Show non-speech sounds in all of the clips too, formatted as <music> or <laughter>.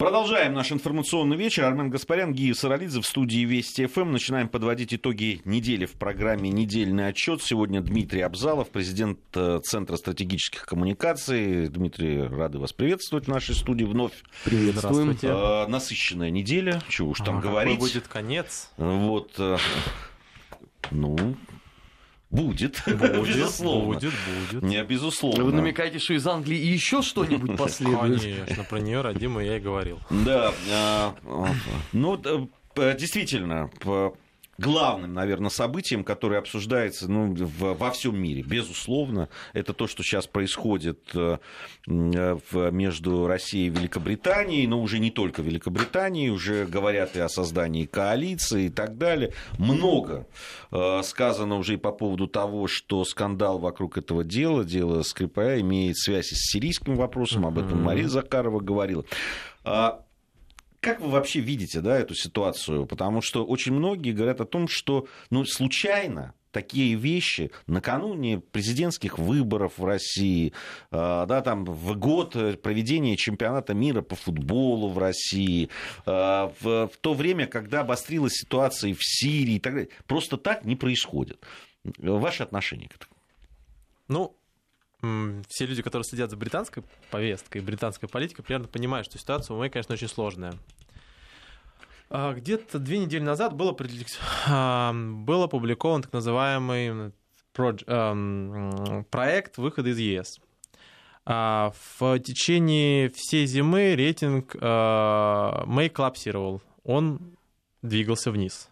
Продолжаем наш информационный вечер. Армен Гаспарян, Гия Саралидзе в студии Вести ФМ. Начинаем подводить итоги недели в программе «Недельный отчет». Сегодня Дмитрий Абзалов, президент э, Центра стратегических коммуникаций. Дмитрий, рады вас приветствовать в нашей студии вновь. Приветствуем. Э, насыщенная неделя, чего уж там а, говорить. будет конец. Вот. Э, ну, Будет, <laughs> будет безусловно. Будет, будет. Не, безусловно. Вы намекаете, что из Англии еще что-нибудь <laughs> последует? Конечно, про нее, родимую, я и говорил. Да, а, ну, действительно, главным, наверное, событием, которое обсуждается ну, в, во всем мире, безусловно, это то, что сейчас происходит э, между Россией и Великобританией, но уже не только Великобританией, уже говорят и о создании коалиции и так далее. Много э, сказано уже и по поводу того, что скандал вокруг этого дела, дело Скрипая, имеет связь с сирийским вопросом, об этом Мария Закарова говорила. Как вы вообще видите да, эту ситуацию? Потому что очень многие говорят о том, что ну, случайно такие вещи накануне президентских выборов в России, а, да, там, в год проведения чемпионата мира по футболу в России, а, в, в то время, когда обострилась ситуация в Сирии и так далее, просто так не происходит. Ваше отношение к этому? Ну, все люди, которые следят за британской повесткой, британской политикой, примерно понимают, что ситуация у Мэй, конечно, очень сложная. А, где-то две недели назад был, был опубликован так называемый проект выхода из ЕС. А, в течение всей зимы рейтинг а, Мэй коллапсировал. Он двигался вниз.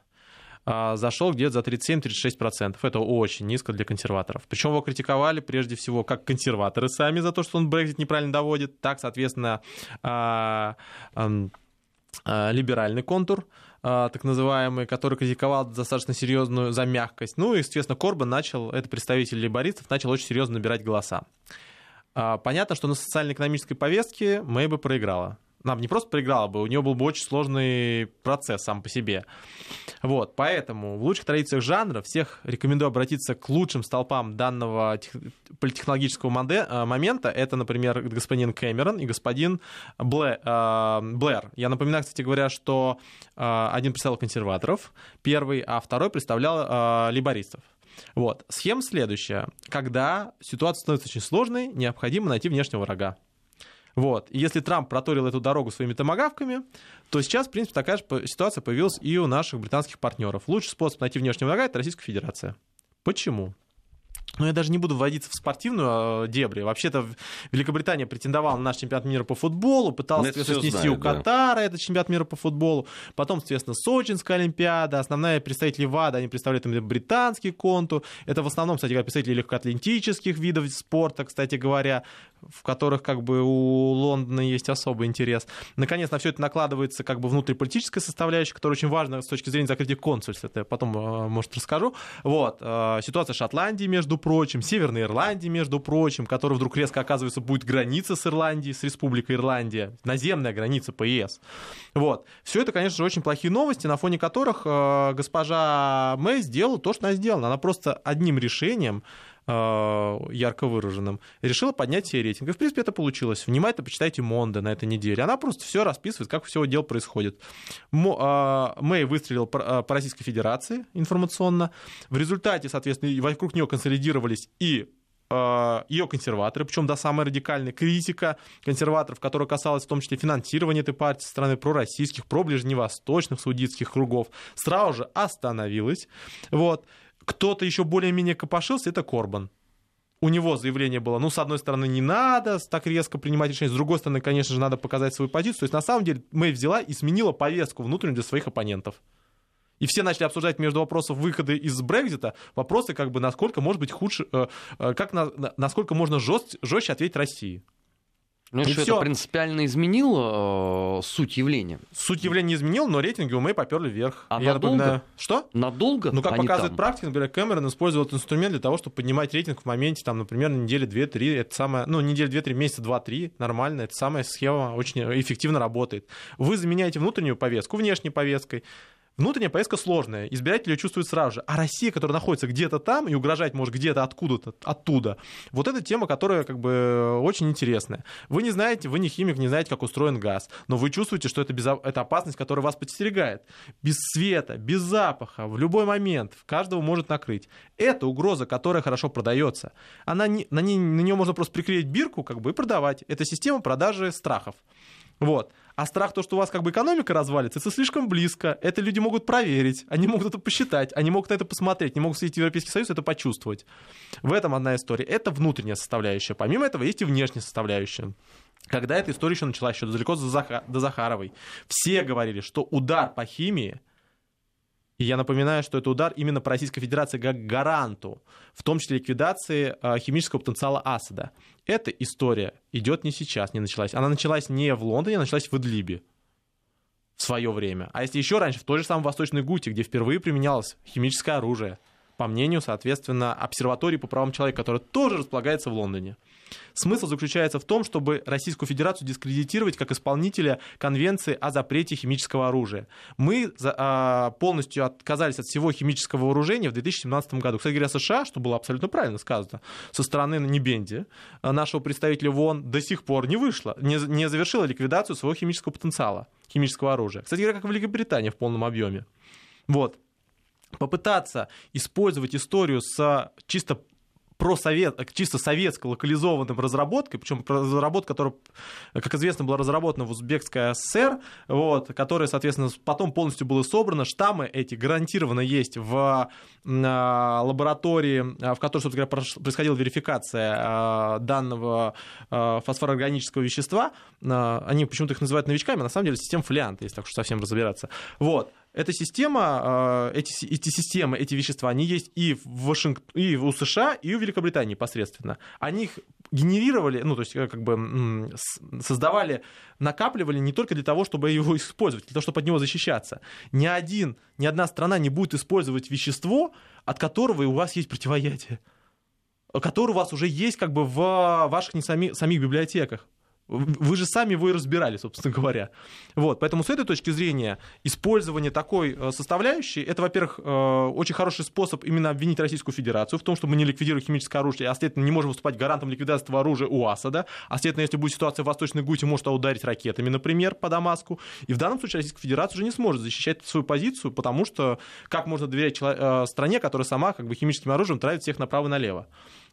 А, зашел где-то за 37-36%. Это очень низко для консерваторов. Причем его критиковали прежде всего как консерваторы сами за то, что он Брекзит неправильно доводит, так, соответственно, а, а, либеральный контур, так называемый, который критиковал достаточно серьезную за мягкость. Ну и, естественно, Корбан начал, это представитель либористов, начал очень серьезно набирать голоса. Понятно, что на социально-экономической повестке Мэй бы проиграла нам не просто проиграла бы, у нее был бы очень сложный процесс сам по себе. Вот, поэтому в лучших традициях жанра всех рекомендую обратиться к лучшим столпам данного тех... политтехнологического моде... Э, момента. Это, например, господин Кэмерон и господин Блэ... э, Блэр. Я напоминаю, кстати говоря, что э, один представлял консерваторов, первый, а второй представлял э, либористов. Вот. Схема следующая. Когда ситуация становится очень сложной, необходимо найти внешнего врага. Вот. И если Трамп проторил эту дорогу своими томогавками, то сейчас, в принципе, такая же ситуация появилась и у наших британских партнеров. Лучший способ найти внешнего врага — это Российская Федерация. Почему? Но я даже не буду вводиться в спортивную э, дебри. Вообще-то Великобритания претендовала на наш чемпионат мира по футболу, пыталась, ну, снести знаю, у Катара да. этот чемпионат мира по футболу. Потом, соответственно, Сочинская Олимпиада. Основная представители ВАДА, они представляют им британский контур. Это в основном, кстати говоря, представители легкоатлетических видов спорта, кстати говоря, в которых как бы у Лондона есть особый интерес. Наконец, на все это накладывается как бы внутриполитическая составляющая, которая очень важна с точки зрения закрытия консульств. Это я потом, э, может, расскажу. Вот. Э, ситуация Шотландии, между прочим, Северной Ирландии, между прочим, которая вдруг резко оказывается будет граница с Ирландией, с Республикой Ирландия, наземная граница по ЕС. Вот. Все это, конечно же, очень плохие новости, на фоне которых э, госпожа Мэй сделала то, что она сделала. Она просто одним решением ярко выраженным, решила поднять себе рейтинг. И, в принципе, это получилось. Внимательно почитайте Монде на этой неделе. Она просто все расписывает, как все дело происходит. Э, Мэй выстрелил по э, Российской Федерации информационно. В результате, соответственно, вокруг нее консолидировались и ее консерваторы, причем до самой радикальной критика консерваторов, которая касалась в том числе финансирования этой партии со стороны пророссийских, проближневосточных саудитских кругов, сразу же остановилась. Вот. Кто-то еще более-менее копошился, это Корбан. У него заявление было, ну, с одной стороны, не надо так резко принимать решения, с другой стороны, конечно же, надо показать свою позицию. То есть, на самом деле, Мэй взяла и сменила повестку внутреннюю для своих оппонентов. И все начали обсуждать между вопросов выхода из Брекзита вопросы, как бы, насколько может быть худше, э, э, как на, насколько можно жест, жестче ответить России. Ну и что, все. это принципиально изменило э, суть явления? Суть явления не изменил, но рейтинги у Мэй поперли вверх. А Я надолго? Напоминаю... Что? Надолго? Ну, как показывает там? практика, например, Кэмерон использовал этот инструмент для того, чтобы поднимать рейтинг в моменте, там, например, на неделе 2-3. Это самое, ну, неделя 2-3, месяца 2-3, нормально. Это самая схема очень эффективно работает. Вы заменяете внутреннюю повестку внешней повесткой, Внутренняя поездка сложная, избиратели чувствуют сразу же. А Россия, которая находится где-то там и угрожать может где-то откуда-то, оттуда, вот эта тема, которая как бы очень интересная. Вы не знаете, вы не химик, не знаете, как устроен газ, но вы чувствуете, что это, безо... это опасность, которая вас подстерегает. Без света, без запаха, в любой момент, каждого может накрыть. Это угроза, которая хорошо продается. Она не... на, ней... на нее можно просто приклеить бирку как бы, и продавать. Это система продажи страхов. Вот. А страх, то, что у вас как бы экономика развалится, это слишком близко. Это люди могут проверить, они могут это посчитать, они могут на это посмотреть, не могут съездить в Европейский Союз это почувствовать. В этом одна история. Это внутренняя составляющая. Помимо этого есть и внешняя составляющая. Когда эта история еще началась, еще далеко до Захаровой, все говорили, что удар по химии и я напоминаю, что это удар именно по Российской Федерации как гаранту, в том числе ликвидации э, химического потенциала Асада. Эта история идет не сейчас, не началась. Она началась не в Лондоне, она началась в Идлибе в свое время. А если еще раньше, в той же самой Восточной Гуте, где впервые применялось химическое оружие, по мнению, соответственно, обсерватории по правам человека, которая тоже располагается в Лондоне. Смысл заключается в том, чтобы Российскую Федерацию дискредитировать как исполнителя Конвенции о запрете химического оружия. Мы а, полностью отказались от всего химического вооружения в 2017 году. Кстати говоря, США, что было абсолютно правильно сказано, со стороны Небенди, а, нашего представителя в ООН, до сих пор не вышло, не, не завершила ликвидацию своего химического потенциала, химического оружия. Кстати говоря, как в Великобритании в полном объеме. Вот попытаться использовать историю с чисто просовет, чисто советской локализованным разработкой, причем разработка, которая, как известно, была разработана в Узбекской ССР, вот, которая, соответственно, потом полностью была собрана. Штаммы эти гарантированно есть в а, лаборатории, а, в которой, собственно говоря, происходила верификация а, данного фосфорорганического вещества. Они почему-то их называют новичками, а на самом деле система фолианта, если так уж совсем разбираться. Вот эта система, а, эти, эти системы, эти вещества, они есть и в, Вашинг... и у США, и у Великобритании непосредственно. Они их генерировали, ну, то есть э, как бы создавали, накапливали не только для того, чтобы его использовать, для того, чтобы от него защищаться. Ни один, ни одна страна не будет использовать вещество, от которого у вас есть противоядие который у вас уже есть как бы в ваших не сами, самих библиотеках. Вы же сами его и разбирали, собственно говоря. Вот, поэтому с этой точки зрения использование такой э, составляющей, это, во-первых, э, очень хороший способ именно обвинить Российскую Федерацию в том, что мы не ликвидируем химическое оружие, а, следовательно, не можем выступать гарантом ликвидации этого оружия у Асада, а, следовательно, если будет ситуация в Восточной Гуте, может ударить ракетами, например, по Дамаску. И в данном случае Российская Федерация уже не сможет защищать свою позицию, потому что как можно доверять э, стране, которая сама как бы химическим оружием травит всех направо и налево.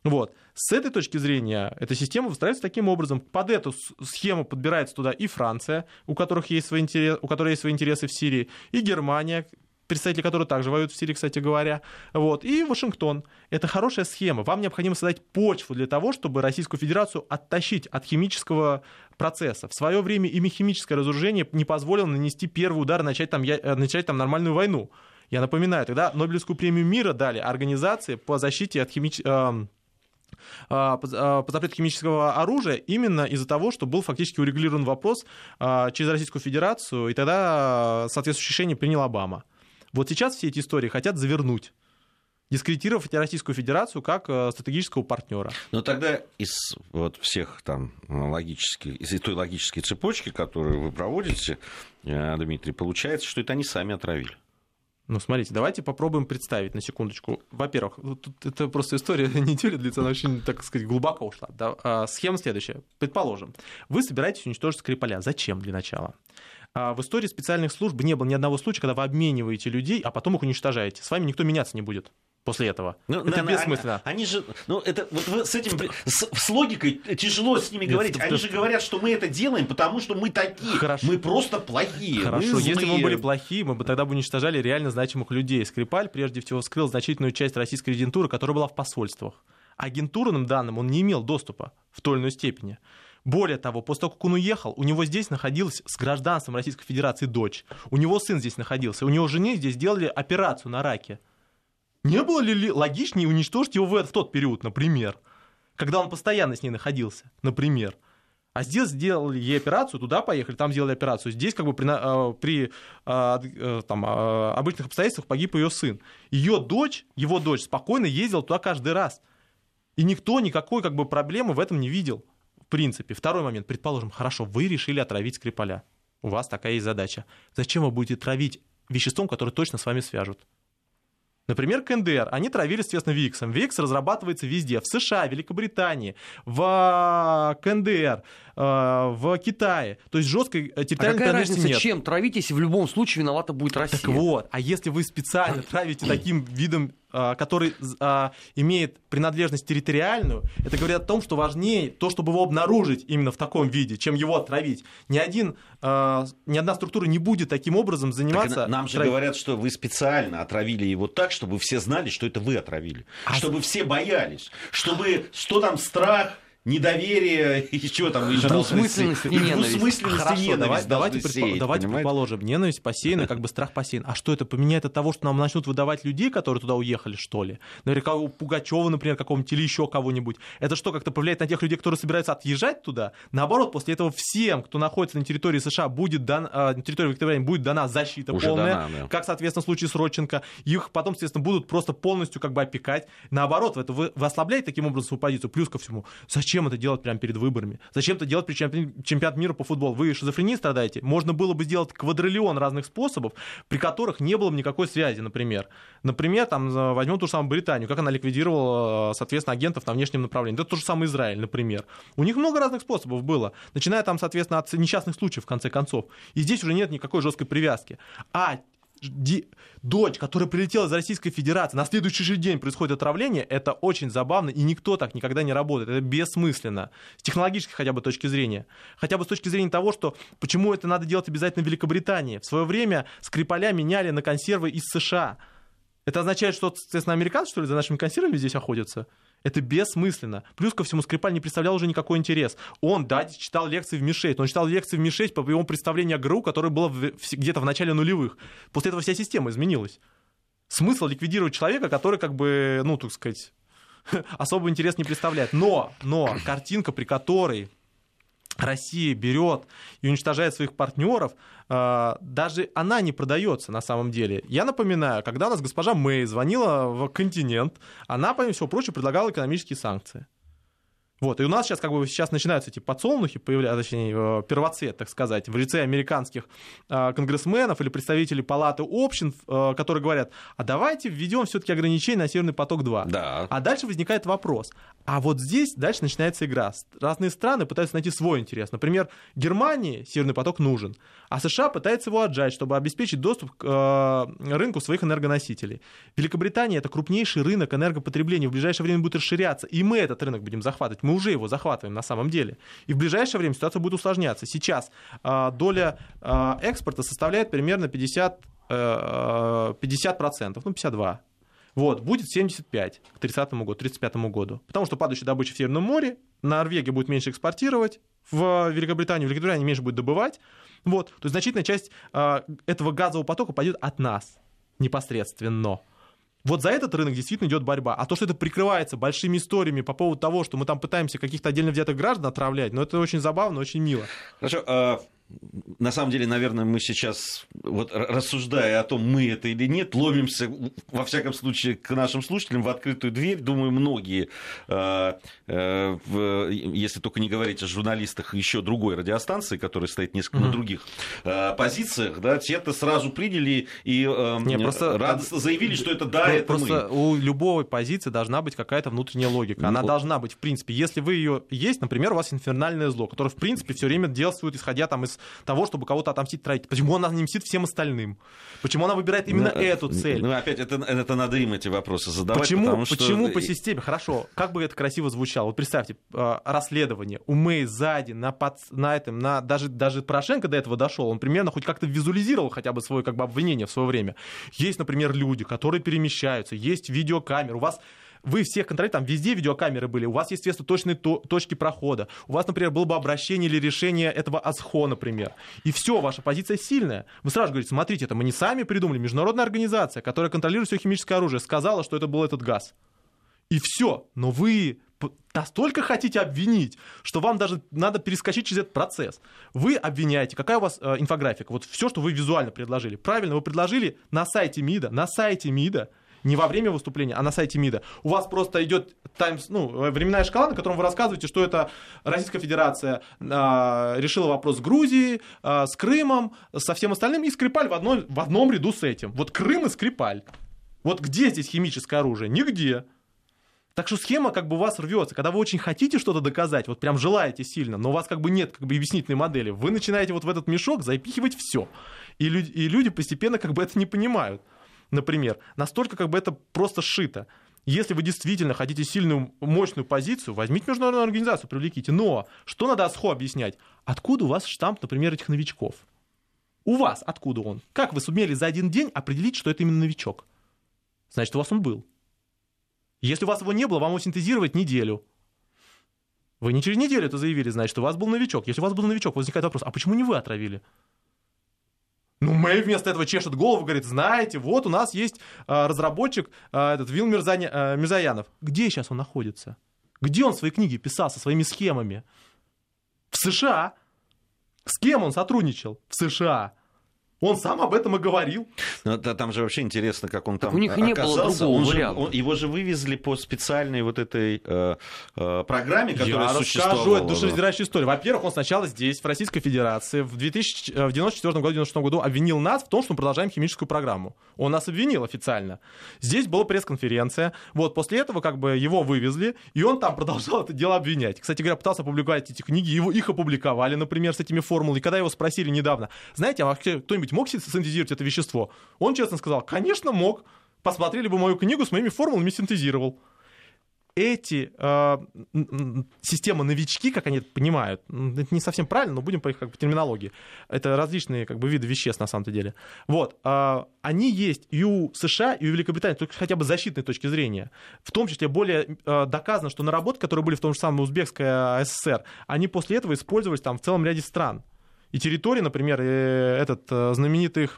Вот. С этой точки зрения эта система выстраивается таким образом. Под эту схему подбирается туда и Франция, у, которых есть свои интересы, у которой есть свои интересы в Сирии, и Германия, представители которой также воюют в Сирии, кстати говоря, вот, и Вашингтон. Это хорошая схема. Вам необходимо создать почву для того, чтобы Российскую Федерацию оттащить от химического процесса. В свое время ими химическое разоружение не позволило нанести первый удар и начать там, э, начать там нормальную войну. Я напоминаю, тогда Нобелевскую премию мира дали организации по защите от химического а, по запрету химического оружия именно из-за того, что был фактически урегулирован вопрос а, через Российскую Федерацию, и тогда соответствующее решение принял Обама. Вот сейчас все эти истории хотят завернуть дискредитировав Российскую Федерацию как стратегического партнера. Но тогда из вот всех там логических, из той логической цепочки, которую вы проводите, э, Дмитрий, получается, что это они сами отравили. Ну, смотрите, давайте попробуем представить на секундочку. Во-первых, тут это просто история <laughs> недели длится, она очень, так сказать, глубоко ушла. Да, а, схема следующая. Предположим, вы собираетесь уничтожить Скрипаля. Зачем для начала? А в истории специальных служб не было ни одного случая, когда вы обмениваете людей, а потом их уничтожаете. С вами никто меняться не будет после этого. Ну, это на, бессмысленно. Они, они же, ну это вот вы с этим с, с логикой тяжело с ними говорить. Они же говорят, что мы это делаем, потому что мы такие, Хорошо. мы просто плохие. Хорошо, если мы были плохие, мы бы тогда бы уничтожали реально значимых людей. Скрипаль прежде всего скрыл значительную часть российской резидентуры, которая была в посольствах. Агентурным данным он не имел доступа в той или иной степени. Более того, после того, как он уехал, у него здесь находилась с гражданством Российской Федерации дочь. У него сын здесь находился. У него жене здесь делали операцию на раке. Не было ли логичнее уничтожить его в, в тот период, например, когда он постоянно с ней находился, например? А здесь сделали ей операцию, туда поехали, там сделали операцию. Здесь как бы при, а, при а, э, там, а, обычных обстоятельствах погиб ее сын. Ее дочь, его дочь спокойно ездила туда каждый раз. И никто никакой как бы проблемы в этом не видел. В принципе. Второй момент. Предположим, хорошо, вы решили отравить Скрипаля. У вас такая есть задача. Зачем вы будете травить веществом, которое точно с вами свяжут. Например, КНДР. Они травили, естественно, ВИКСом. ВИКС разрабатывается везде. В США, Великобритании, в КНДР, э, в Китае. То есть жесткой э, территориальной а какая разница, нет. чем травить, если в любом случае виновата будет Россия? Так вот, а если вы специально травите таким видом а, который а, имеет принадлежность территориальную, это говорит о том, что важнее то, чтобы его обнаружить именно в таком виде, чем его отравить. Ни, один, а, ни одна структура не будет таким образом заниматься... Так нам же трав... говорят, что вы специально отравили его так, чтобы все знали, что это вы отравили. А чтобы все боялись. Чтобы, что там страх, недоверие, <laughs> и что там еще Двусмысленность и ненависть. Двусмысленность Хорошо, и ненависть давайте, предпо- сеять, давайте предположим, ненависть посеяна, как бы страх посеян. А что это поменяет от того, что нам начнут выдавать людей, которые туда уехали, что ли? Наверняка у Пугачева, например, какого-нибудь, или еще кого-нибудь. Это что, как-то повлияет на тех людей, которые собираются отъезжать туда? Наоборот, после этого всем, кто находится на территории США, будет дан, э, на территории Великобритании будет дана защита Уже полная, дана, да. как, соответственно, в случае с Родченко. Их потом, естественно, будут просто полностью как бы опекать. Наоборот, это вы, вы ослабляете таким образом свою позицию. Плюс ко всему, зачем это делать прямо перед выборами. Зачем это делать при чемпионат мира по футболу? Вы шизофренией страдаете? Можно было бы сделать квадриллион разных способов, при которых не было бы никакой связи, например. Например, там, возьмем ту же самую Британию, как она ликвидировала, соответственно, агентов на внешнем направлении. Это тот же самый Израиль, например. У них много разных способов было, начиная там, соответственно, от несчастных случаев, в конце концов. И здесь уже нет никакой жесткой привязки. А дочь, которая прилетела из Российской Федерации, на следующий же день происходит отравление, это очень забавно, и никто так никогда не работает. Это бессмысленно. С технологической хотя бы точки зрения. Хотя бы с точки зрения того, что почему это надо делать обязательно в Великобритании. В свое время Скрипаля меняли на консервы из США. Это означает, что, соответственно, американцы, что ли, за нашими консервами здесь охотятся? Это бессмысленно. Плюс ко всему, Скрипаль не представлял уже никакой интерес. Он, да, читал лекции в МИ-6, он читал лекции в МИ-6 по его представлению о ГРУ, которое было где-то в начале нулевых. После этого вся система изменилась. Смысл ликвидировать человека, который, как бы, ну, так сказать, <laughs> особо интерес не представляет. Но, но картинка, при которой Россия берет и уничтожает своих партнеров, а, даже она не продается на самом деле. Я напоминаю, когда у нас госпожа Мэй звонила в континент, она, помимо всего прочего, предлагала экономические санкции. Вот, и у нас сейчас как бы сейчас начинаются эти подсолнухи, появляются, точнее, э, первоцвет, так сказать, в лице американских э, конгрессменов или представителей палаты общин, э, которые говорят, а давайте введем все-таки ограничения на Северный поток-2. Да. А дальше возникает вопрос. А вот здесь дальше начинается игра. Разные страны пытаются найти свой интерес. Например, Германии Северный поток нужен, а США пытается его отжать, чтобы обеспечить доступ к рынку своих энергоносителей. Великобритания — это крупнейший рынок энергопотребления, в ближайшее время будет расширяться, и мы этот рынок будем захватывать мы уже его захватываем на самом деле. И в ближайшее время ситуация будет усложняться. Сейчас э, доля э, экспорта составляет примерно 50, э, 50%, ну 52%. Вот, будет 75 к 30 году, 35 году. Потому что падающая добыча в Северном море, Норвегия будет меньше экспортировать в Великобританию, Великобритания меньше будет добывать. Вот, то есть значительная часть э, этого газового потока пойдет от нас непосредственно. Вот за этот рынок действительно идет борьба. А то, что это прикрывается большими историями по поводу того, что мы там пытаемся каких-то отдельно взятых граждан отравлять, ну это очень забавно, очень мило. Хорошо, а на самом деле, наверное, мы сейчас, вот рассуждая о том, мы это или нет, ломимся, во всяком случае, к нашим слушателям в открытую дверь. Думаю, многие, э, э, если только не говорить о журналистах еще другой радиостанции, которая стоит несколько mm-hmm. на других э, позициях, да, те-то сразу приняли и не, просто, радостно заявили, что это да, это просто мы. у любой позиции должна быть какая-то внутренняя логика. Она ну, должна быть, в принципе, если вы ее есть, например, у вас инфернальное зло, которое, в принципе, все время действует, исходя там из того, чтобы кого-то отомстить, тратить. Почему она не мстит всем остальным? Почему она выбирает именно ну, эту цель? Ну, опять, это, это надо им эти вопросы задавать. Почему, потому что... почему по системе? Хорошо, как бы это красиво звучало. Вот представьте, э, расследование. У Мэй сзади, на, под, на этом, на, даже, даже Порошенко до этого дошел, он примерно хоть как-то визуализировал хотя бы свое как бы, обвинение в свое время. Есть, например, люди, которые перемещаются, есть видеокамеры. У вас вы всех контролируете, там везде видеокамеры были, у вас есть соответственно, точные то, точки прохода, у вас, например, было бы обращение или решение этого АСХО, например, и все, ваша позиция сильная. Вы сразу говорите, смотрите, это мы не сами придумали, международная организация, которая контролирует все химическое оружие, сказала, что это был этот газ. И все, но вы настолько хотите обвинить, что вам даже надо перескочить через этот процесс. Вы обвиняете, какая у вас э, инфографика, вот все, что вы визуально предложили. Правильно, вы предложили на сайте МИДа, на сайте МИДа не во время выступления, а на сайте МИДа. У вас просто идет таймс, ну, временная шкала, на котором вы рассказываете, что это Российская Федерация а, решила вопрос с Грузией, а, с Крымом, со всем остальным, и Скрипаль в, одной, в одном ряду с этим. Вот Крым и Скрипаль. Вот где здесь химическое оружие? Нигде. Так что схема как бы у вас рвется. Когда вы очень хотите что-то доказать, вот прям желаете сильно, но у вас как бы нет как бы объяснительной модели, вы начинаете вот в этот мешок запихивать все. И люди, и люди постепенно как бы это не понимают. Например, настолько как бы это просто сшито. Если вы действительно хотите сильную, мощную позицию, возьмите международную организацию, привлеките. Но что надо АСХО объяснять? Откуда у вас штамп, например, этих новичков? У вас откуда он? Как вы сумели за один день определить, что это именно новичок? Значит, у вас он был. Если у вас его не было, вам его синтезировать неделю. Вы не через неделю это заявили, значит, у вас был новичок. Если у вас был новичок, возникает вопрос, а почему не вы отравили? Ну, Мэй вместо этого чешет голову, говорит, знаете, вот у нас есть а, разработчик, а, этот Вил Мирзани, а, Мирзаянов. Где сейчас он находится? Где он свои книги писал со своими схемами? В США. С кем он сотрудничал? В США. Он сам об этом и говорил. Но ну, там же вообще интересно, как он так там у них не было другого он варианта. Же, он, его же вывезли по специальной вот этой э, э, программе, которая Я расскажу, это душераздирающая история. Во-первых, он сначала здесь, в Российской Федерации, в 1994 году, 96 году обвинил нас в том, что мы продолжаем химическую программу. Он нас обвинил официально. Здесь была пресс-конференция. Вот, после этого как бы его вывезли, и он там продолжал это дело обвинять. Кстати говоря, пытался опубликовать эти книги, его, их опубликовали, например, с этими формулами. И когда его спросили недавно, знаете, а вообще кто-нибудь мог синтезировать это вещество? Он честно сказал, конечно, мог. Посмотрели бы мою книгу, с моими формулами синтезировал. Эти э, системы новички, как они это понимают, это не совсем правильно, но будем по их как бы, терминологии. Это различные как бы, виды веществ на самом-то деле. Вот, э, они есть и у США, и у Великобритании, только хотя бы с защитной точки зрения. В том числе более э, доказано, что наработки, которые были в том же самом Узбекской ССР, они после этого использовались там в целом ряде стран. И территории, например, э, этот э, знаменитый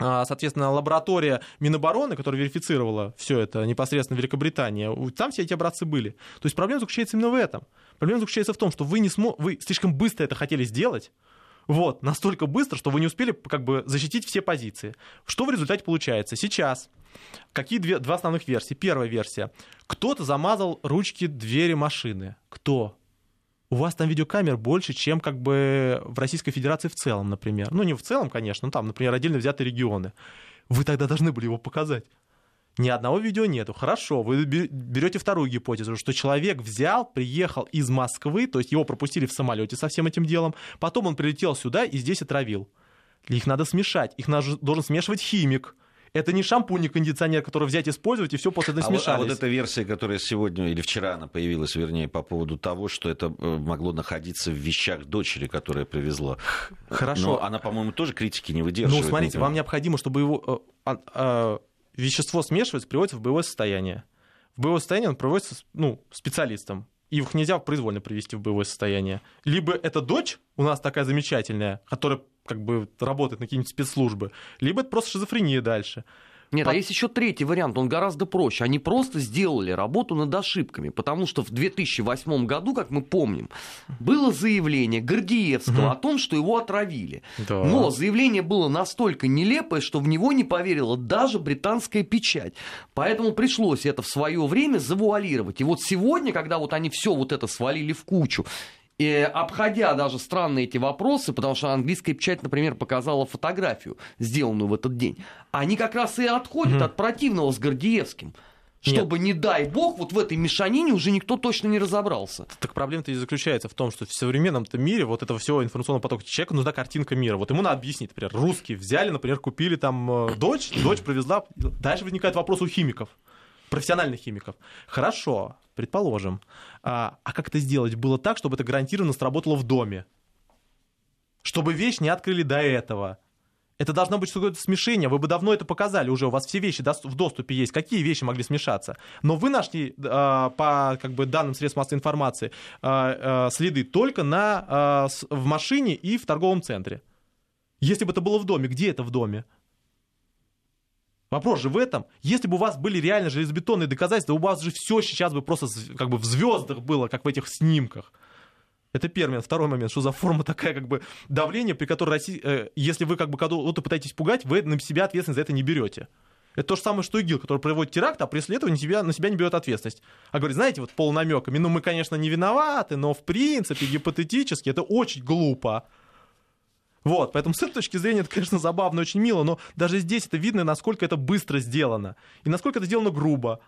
а, соответственно, лаборатория Минобороны, которая верифицировала все это непосредственно в Великобритании, там все эти образцы были. То есть проблема заключается именно в этом. Проблема заключается в том, что вы, не смо... вы слишком быстро это хотели сделать, вот, настолько быстро, что вы не успели как бы защитить все позиции. Что в результате получается? Сейчас Какие две, два основных версии? Первая версия. Кто-то замазал ручки двери машины. Кто? У вас там видеокамер больше, чем как бы в Российской Федерации в целом, например. Ну, не в целом, конечно, но там, например, отдельно взятые регионы. Вы тогда должны были его показать. Ни одного видео нету. Хорошо, вы берете вторую гипотезу, что человек взял, приехал из Москвы, то есть его пропустили в самолете со всем этим делом, потом он прилетел сюда и здесь отравил. Их надо смешать, их должен смешивать химик. Это не шампунь, не кондиционер, который взять, использовать, и все после этого. А вот, а вот эта версия, которая сегодня или вчера она появилась, вернее, по поводу того, что это э, могло находиться в вещах дочери, которая привезла. Хорошо. Но она, по-моему, тоже критики не выдерживает. Ну, смотрите, вам необходимо, чтобы его э, а, а, вещество смешивается, приводится в боевое состояние. В боевое состояние он приводится ну, специалистом. Их нельзя произвольно привести в боевое состояние. Либо это дочь у нас такая замечательная, которая как бы работает на какие-нибудь спецслужбы, либо это просто шизофрения дальше. Нет, а есть еще третий вариант, он гораздо проще. Они просто сделали работу над ошибками, потому что в 2008 году, как мы помним, было заявление Гордеевского угу. о том, что его отравили. Да. Но заявление было настолько нелепое, что в него не поверила даже британская печать. Поэтому пришлось это в свое время завуалировать. И вот сегодня, когда вот они все вот это свалили в кучу, и обходя даже странные эти вопросы, потому что английская печать, например, показала фотографию, сделанную в этот день, они как раз и отходят mm-hmm. от противного с Гордеевским. Чтобы, Нет. не дай бог, вот в этой мешанине уже никто точно не разобрался. Так проблема-то и заключается в том, что в современном мире вот этого всего информационного потока человеку нужна картинка мира. Вот ему надо объяснить, например, русские взяли, например, купили там э, дочь, дочь привезла. Дальше возникает вопрос у химиков профессиональных химиков. Хорошо, предположим. А, а как это сделать было так, чтобы это гарантированно сработало в доме? Чтобы вещь не открыли до этого. Это должно быть какое-то смешение. Вы бы давно это показали уже. У вас все вещи в доступе есть. Какие вещи могли смешаться? Но вы нашли э, по как бы, данным средств массовой информации э, э, следы только на, в машине и в торговом центре. Если бы это было в доме, где это в доме? Вопрос же в этом. Если бы у вас были реально железобетонные доказательства, у вас же все сейчас бы просто как бы в звездах было, как в этих снимках. Это первый момент. Второй момент, что за форма такая, как бы, давление, при которой Россия, э, если вы как бы кого-то пытаетесь пугать, вы на себя ответственность за это не берете. Это то же самое, что ИГИЛ, который проводит теракт, а при следовании себя, на себя не берет ответственность. А говорит, знаете, вот полунамеками, ну мы, конечно, не виноваты, но в принципе, гипотетически, это очень глупо. Вот, поэтому с этой точки зрения это, конечно, забавно, очень мило, но даже здесь это видно, насколько это быстро сделано и насколько это сделано грубо.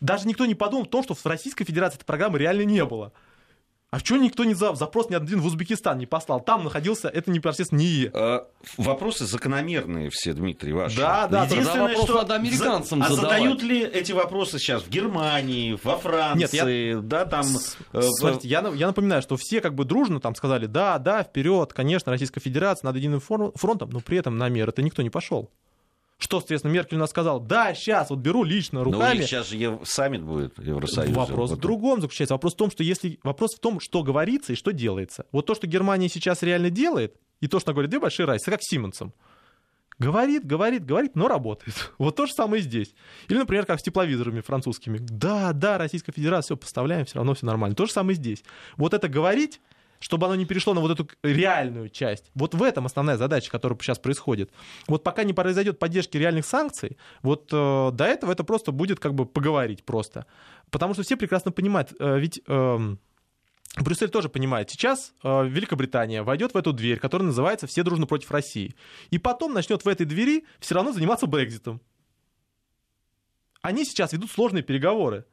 Даже никто не подумал о том, что в Российской Федерации этой программы реально не было. А что никто не за, запрос ни один в Узбекистан не послал? Там находился, это непосредственно НИИ. А, вопросы закономерные все, Дмитрий, ваши. Да, да. Единственное, вопрос что надо американцам за... А задавать. задают ли эти вопросы сейчас в Германии, во Франции? Нет, я... да, там... Э, смотрите, я, я напоминаю, что все как бы дружно там сказали, да, да, вперед, конечно, Российская Федерация, надо единым фронтом, но при этом на меры это никто не пошел. Что, соответственно, Меркель у нас сказал, да, сейчас вот беру лично руками. Но сейчас же ев... саммит будет Евросоюза. Вопрос в другом заключается. Вопрос в том, что если вопрос в том, что говорится и что делается. Вот то, что Германия сейчас реально делает, и то, что она говорит, две большие разницы, как с Симмонсом. Говорит, говорит, говорит, но работает. <laughs> Вот то же самое и здесь. Или, например, как с тепловизорами французскими. Да, да, Российская Федерация, все поставляем, все равно все нормально. То же самое и здесь. Вот это говорить чтобы оно не перешло на вот эту реальную часть. Вот в этом основная задача, которая сейчас происходит. Вот пока не произойдет поддержки реальных санкций, вот э, до этого это просто будет как бы поговорить просто. Потому что все прекрасно понимают, э, ведь... Э, Брюссель тоже понимает, сейчас э, Великобритания войдет в эту дверь, которая называется «Все дружно против России», и потом начнет в этой двери все равно заниматься Брекзитом. Они сейчас ведут сложные переговоры.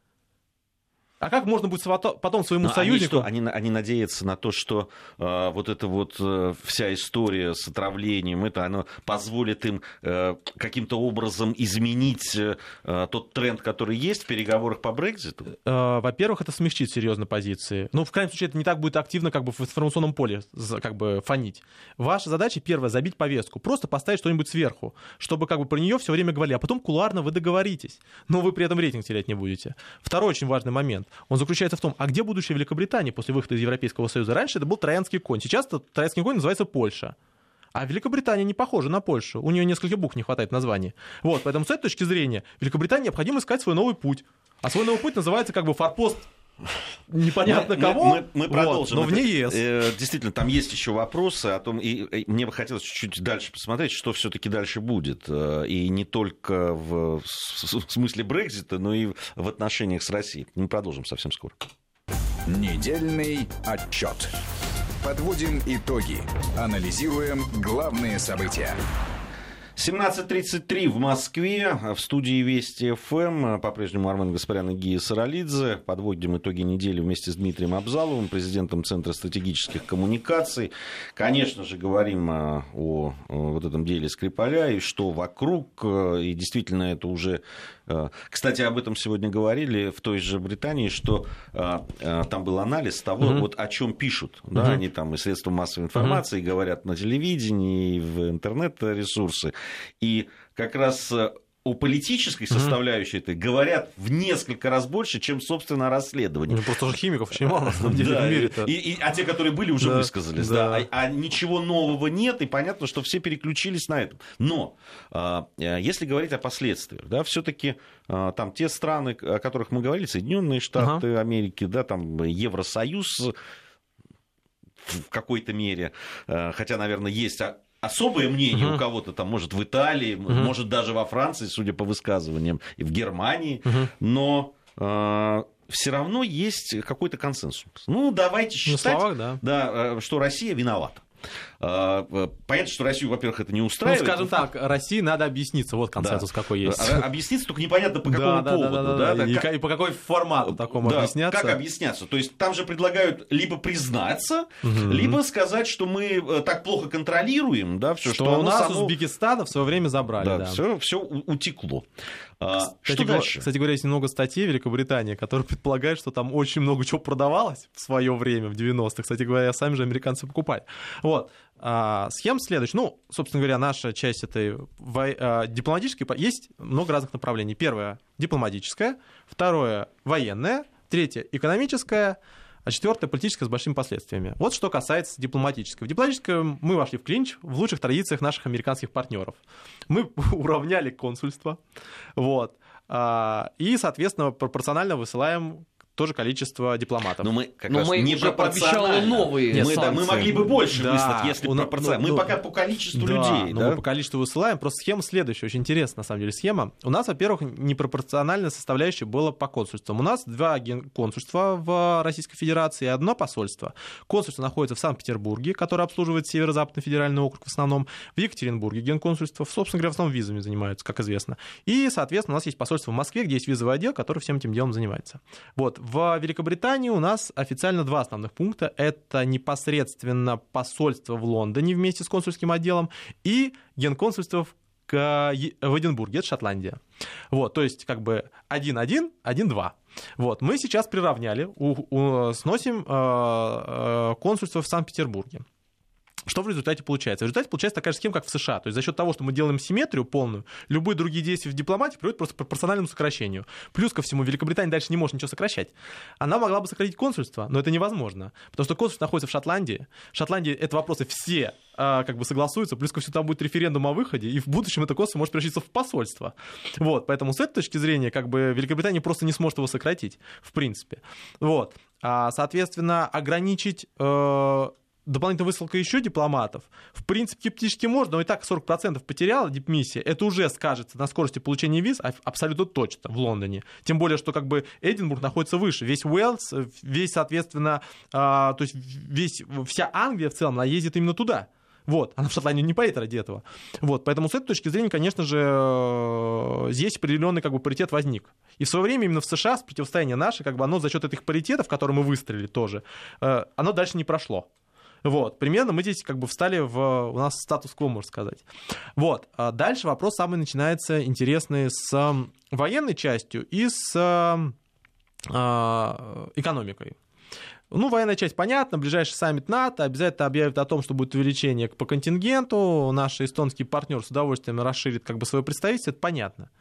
А как можно будет потом своему Но союзнику... Они, что, они, они надеются на то, что э, вот эта вот э, вся история с отравлением, это оно позволит им э, каким-то образом изменить э, тот тренд, который есть в переговорах по Брекзиту? Э, во-первых, это смягчит серьезно позиции. Ну, в крайнем случае, это не так будет активно как бы в информационном поле как бы фонить. Ваша задача, первая, забить повестку. Просто поставить что-нибудь сверху, чтобы как бы про нее все время говорили. А потом куларно вы договоритесь. Но вы при этом рейтинг терять не будете. Второй очень важный момент он заключается в том, а где будущее Великобритании после выхода из Европейского Союза? Раньше это был Троянский конь, сейчас Троянский конь называется Польша. А Великобритания не похожа на Польшу. У нее нескольких букв не хватает названия. Вот, поэтому с этой точки зрения Великобритании необходимо искать свой новый путь. А свой новый путь называется как бы форпост непонятно мы, кого. Мы, мы, мы продолжим. Вот, но вне ЕС. Э, действительно, там есть еще вопросы о том, и, и мне бы хотелось чуть-чуть дальше посмотреть, что все-таки дальше будет. Э, и не только в, в смысле Брекзита, но и в отношениях с Россией. Мы продолжим совсем скоро. Недельный отчет. Подводим итоги. Анализируем главные события. 17.33 в Москве, в студии Вести ФМ. По-прежнему Армен Гаспарян и Гия Саралидзе. Подводим итоги недели вместе с Дмитрием Абзаловым, президентом Центра стратегических коммуникаций. Конечно же, говорим о, о вот этом деле Скрипаля и что вокруг. И действительно, это уже Э, кстати, об этом сегодня говорили в той же Британии, что э, э, там был анализ того, угу. вот о чем пишут. Угу. Да, они там и средства массовой информации угу. говорят на телевидении, и в интернет-ресурсы. И как раз о политической составляющей этой говорят в несколько раз больше, чем, собственно, расследование. Ну, просто же химиков очень мало, на <laughs> самом деле, да, в мире и, и, А те, которые были, уже да, высказались. Да. Да. А, а ничего нового нет, и понятно, что все переключились на это. Но а, если говорить о последствиях, да, все-таки а, там те страны, о которых мы говорили, Соединенные Штаты ага. Америки, да, там Евросоюз в какой-то мере, хотя, наверное, есть особое мнение uh-huh. у кого-то там, может, в Италии, uh-huh. может, даже во Франции, судя по высказываниям, и в Германии, uh-huh. но э, все равно есть какой-то консенсус. Ну, давайте считать, словах, да. Да, э, что Россия виновата. А, э, понятно, что Россию, во-первых, это не устраивает. Ну, скажем так, России надо объясниться, вот консенсус да. какой есть. А, объясниться только непонятно по какому да, поводу. Да, да, да, да. И, как... и по какой формату такому да, объясняться. Как объясняться? То есть там же предлагают либо признаться, угу. либо сказать, что мы э, так плохо контролируем, да, все, что, что у нас само... Узбекистана в свое время забрали. Да, да. Все, все утекло. А, кстати, что дальше? Кстати говоря, есть много статей Великобритании, которые <laughs> предполагают, что там очень много чего продавалось в свое время, в 90-х. Кстати говоря, сами же американцы покупали. Вот. А, схема следующая. Ну, собственно говоря, наша часть этой а, дипломатической... Есть много разных направлений. Первое — дипломатическое. Второе — военное. Третье — экономическое а четвертое политическое с большими последствиями. Вот что касается дипломатического. В дипломатическом мы вошли в клинч в лучших традициях наших американских партнеров. Мы <laughs> уравняли консульство, вот, а, и, соответственно, пропорционально высылаем то же количество дипломатов. Но мы как Но раз мы не уже пообещала новые мы, да, мы могли бы больше Да, выслать, если у нас- пропорционально. ну, мы ну, пока по количеству Да, людей, но да? мы по количеству высылаем. Просто схема следующая, очень интересная, на самом деле, схема. У нас, во-первых, непропорциональная составляющая была по консульствам. У нас два консульства в Российской Федерации и одно посольство. Консульство находится в Санкт-Петербурге, которое обслуживает Северо-Западный федеральный округ в основном, в Екатеринбурге генконсульство, собственно говоря, в основном визами занимаются, как известно. И, соответственно, у нас есть посольство в Москве, где есть визовый отдел, который всем этим делом занимается. Вот. В Великобритании у нас официально два основных пункта. Это непосредственно посольство в Лондоне вместе с консульским отделом и генконсульство в к- в Эдинбурге, это Шотландия. Вот, то есть как бы 1-1, 1-2. Вот, мы сейчас приравняли, у- у- сносим э, э, консульство в Санкт-Петербурге. Что в результате получается? В результате получается такая же схема, как в США. То есть за счет того, что мы делаем симметрию полную, любые другие действия в дипломатии приводят просто к пропорциональному сокращению. Плюс ко всему, Великобритания дальше не может ничего сокращать. Она могла бы сократить консульство, но это невозможно. Потому что консульство находится в Шотландии. В Шотландии это вопросы все а, как бы согласуются. Плюс ко всему, там будет референдум о выходе, и в будущем это консульство может превратиться в посольство. Вот, поэтому с этой точки зрения, как бы Великобритания просто не сможет его сократить, в принципе. Вот. А, соответственно, ограничить э, дополнительная высылка еще дипломатов, в принципе, теоретически можно, но и так 40% потеряла дипмиссия, это уже скажется на скорости получения виз абсолютно точно в Лондоне. Тем более, что как бы Эдинбург находится выше, весь Уэльс, весь, соответственно, а, то есть весь, вся Англия в целом, она ездит именно туда. Вот, она в Шотландию не поедет ради этого. Вот, поэтому с этой точки зрения, конечно же, э, здесь определенный как бы паритет возник. И в свое время именно в США с противостояние наше, как бы оно за счет этих паритетов, которые мы выстроили тоже, э, оно дальше не прошло. Вот, примерно мы здесь как бы встали в... У нас статус-кво, можно сказать. Вот, а дальше вопрос самый начинается интересный с военной частью и с а, экономикой. Ну, военная часть понятна, ближайший саммит НАТО обязательно объявит о том, что будет увеличение по контингенту, наш эстонский партнер с удовольствием расширит как бы свое представительство, это понятно.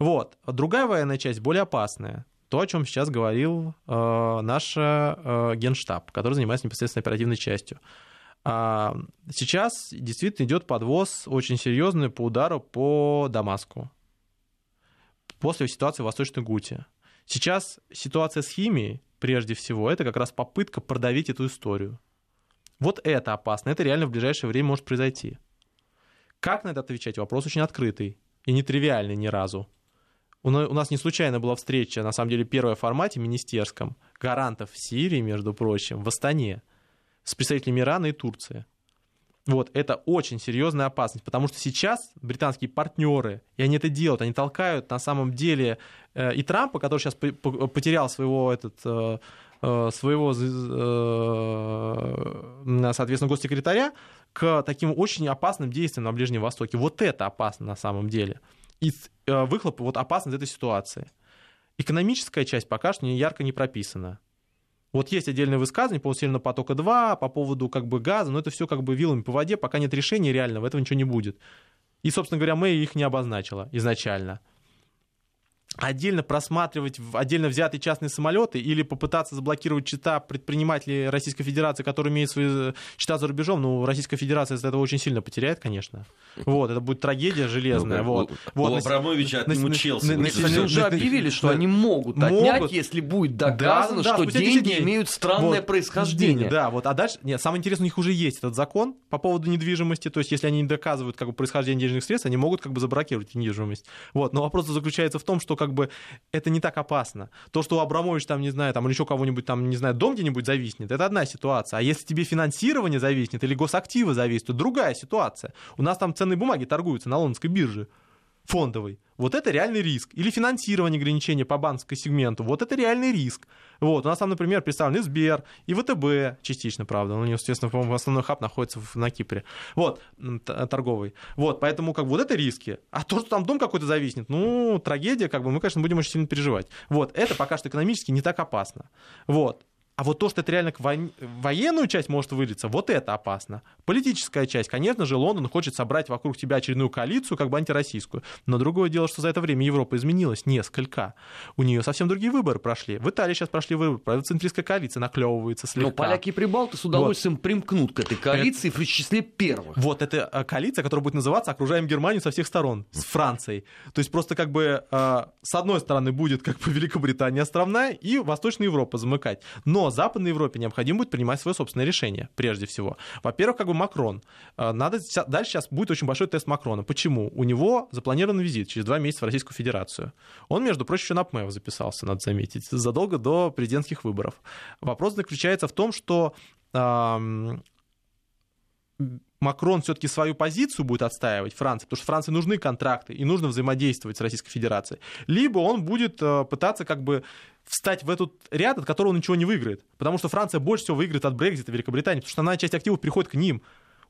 Вот. Другая военная часть более опасная. То, о чем сейчас говорил э, наш э, генштаб, который занимается непосредственно оперативной частью. А, сейчас действительно идет подвоз очень серьезный по удару по Дамаску после ситуации в Восточной Гуте. Сейчас ситуация с химией, прежде всего, это как раз попытка продавить эту историю. Вот это опасно, это реально в ближайшее время может произойти. Как на это отвечать? Вопрос очень открытый и нетривиальный ни разу. У на- у нас не случайно была встреча, на самом деле, первая в формате министерском, гарантов Сирии, между прочим, в Астане, с представителями Ирана и Турции. Вот, это очень серьезная опасность, потому что сейчас британские партнеры, и они это делают, они толкают на самом деле э, и Трампа, который сейчас по- по- потерял своего, этот, э, э, своего соответственно, госсекретаря, к таким очень опасным действиям на Ближнем Востоке. Вот это опасно на самом деле. И э, выхлоп вот из этой ситуации. Экономическая часть пока что не ярко не прописана. Вот есть отдельное высказывание по Северного потока-2, по поводу как бы газа, но это все как бы вилами по воде, пока нет решения реального, этого ничего не будет. И, собственно говоря, Мэй их не обозначила изначально. Отдельно просматривать отдельно взятые частные самолеты или попытаться заблокировать счета предпринимателей Российской Федерации, которые имеют свои счета за рубежом, ну, Российская Федерация из-за этого очень сильно потеряет, конечно. Вот, это будет трагедия железная. Ну, вот. у- вот. У Абрамовича от на- Челси. на- на- высосал. Они уже объявили, что на- они могут могут. отнять, если будет доказано, что спустя 10 деньги имеют странное Вот, происхождение. Да, вот, а дальше, нет, самое интересное, у них уже есть этот закон по поводу недвижимости, то есть если они не доказывают как бы происхождение денежных средств, они могут как бы заблокировать недвижимость. Вот, но вопрос заключается в том, что как бы это не так опасно. То, что у Абрамович там, не знаю, там или еще кого-нибудь там, не знаю, дом где-нибудь зависнет, это одна ситуация. А если тебе финансирование зависнет или госактивы зависнут, то другая ситуация. У нас там ценные бумаги торгуются на лондонской бирже фондовый. Вот это реальный риск. Или финансирование ограничения по банковскому сегменту. Вот это реальный риск. Вот. У нас там, например, представлен и Сбер, и ВТБ частично, правда. У него, естественно, по-моему, основной хаб находится на Кипре. Вот, т- торговый. Вот, поэтому как вот это риски. А то, что там дом какой-то зависнет, ну, трагедия, как бы мы, конечно, будем очень сильно переживать. Вот, это пока что экономически не так опасно. Вот. А вот то, что это реально вой... военную часть может вылиться, вот это опасно. Политическая часть, конечно же, Лондон хочет собрать вокруг себя очередную коалицию, как бы антироссийскую. Но другое дело, что за это время Европа изменилась несколько. У нее совсем другие выборы прошли. В Италии сейчас прошли выборы, правоцентристская коалиция наклевывается слегка. Но поляки и прибалты с удовольствием вот. примкнут к этой коалиции это... в числе первых. Вот это э, коалиция, которая будет называться «Окружаем Германию со всех сторон», с Францией. То есть просто как бы э, с одной стороны будет как бы Великобритания островная и Восточная Европа замыкать. Но Западной Европе необходимо будет принимать свое собственное решение, прежде всего. Во-первых, как бы Макрон. Э, надо, дальше сейчас будет очень большой тест Макрона. Почему? У него запланирован визит через два месяца в Российскую Федерацию. Он, между прочим, еще на ПМЭВ записался, надо заметить, задолго до президентских выборов. Вопрос заключается в том, что Макрон все-таки свою позицию будет отстаивать Франции, потому что Франции нужны контракты и нужно взаимодействовать с Российской Федерацией, либо он будет э, пытаться как бы встать в этот ряд, от которого он ничего не выиграет. Потому что Франция больше всего выиграет от Брекзита Великобритании, потому что она часть активов приходит к ним.